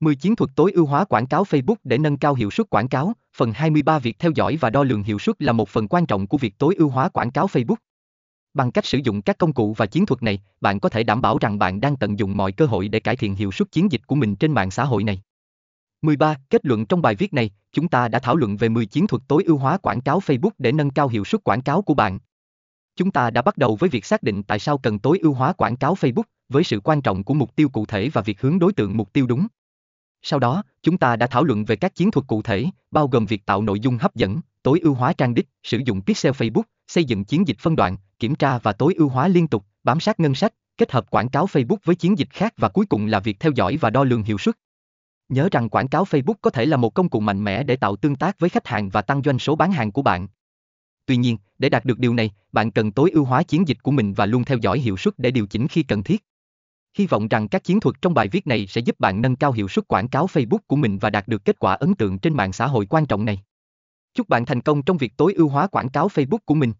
10 chiến thuật tối ưu hóa quảng cáo Facebook để nâng cao hiệu suất quảng cáo. Phần 23 Việc theo dõi và đo lường hiệu suất là một phần quan trọng của việc tối ưu hóa quảng cáo Facebook. Bằng cách sử dụng các công cụ và chiến thuật này, bạn có thể đảm bảo rằng bạn đang tận dụng mọi cơ hội để cải thiện hiệu suất chiến dịch của mình trên mạng xã hội này. 13. Kết luận trong bài viết này, chúng ta đã thảo luận về 10 chiến thuật tối ưu hóa quảng cáo Facebook để nâng cao hiệu suất quảng cáo của bạn. Chúng ta đã bắt đầu với việc xác định tại sao cần tối ưu hóa quảng cáo Facebook, với sự quan trọng của mục tiêu cụ thể và việc hướng đối tượng mục tiêu đúng. Sau đó, chúng ta đã thảo luận về các chiến thuật cụ thể, bao gồm việc tạo nội dung hấp dẫn, tối ưu hóa trang đích, sử dụng pixel Facebook, xây dựng chiến dịch phân đoạn, kiểm tra và tối ưu hóa liên tục, bám sát ngân sách, kết hợp quảng cáo Facebook với chiến dịch khác và cuối cùng là việc theo dõi và đo lường hiệu suất. Nhớ rằng quảng cáo Facebook có thể là một công cụ mạnh mẽ để tạo tương tác với khách hàng và tăng doanh số bán hàng của bạn. Tuy nhiên, để đạt được điều này, bạn cần tối ưu hóa chiến dịch của mình và luôn theo dõi hiệu suất để điều chỉnh khi cần thiết. Hy vọng rằng các chiến thuật trong bài viết này sẽ giúp bạn nâng cao hiệu suất quảng cáo Facebook của mình và đạt được kết quả ấn tượng trên mạng xã hội quan trọng này. Chúc bạn thành công trong việc tối ưu hóa quảng cáo Facebook của mình.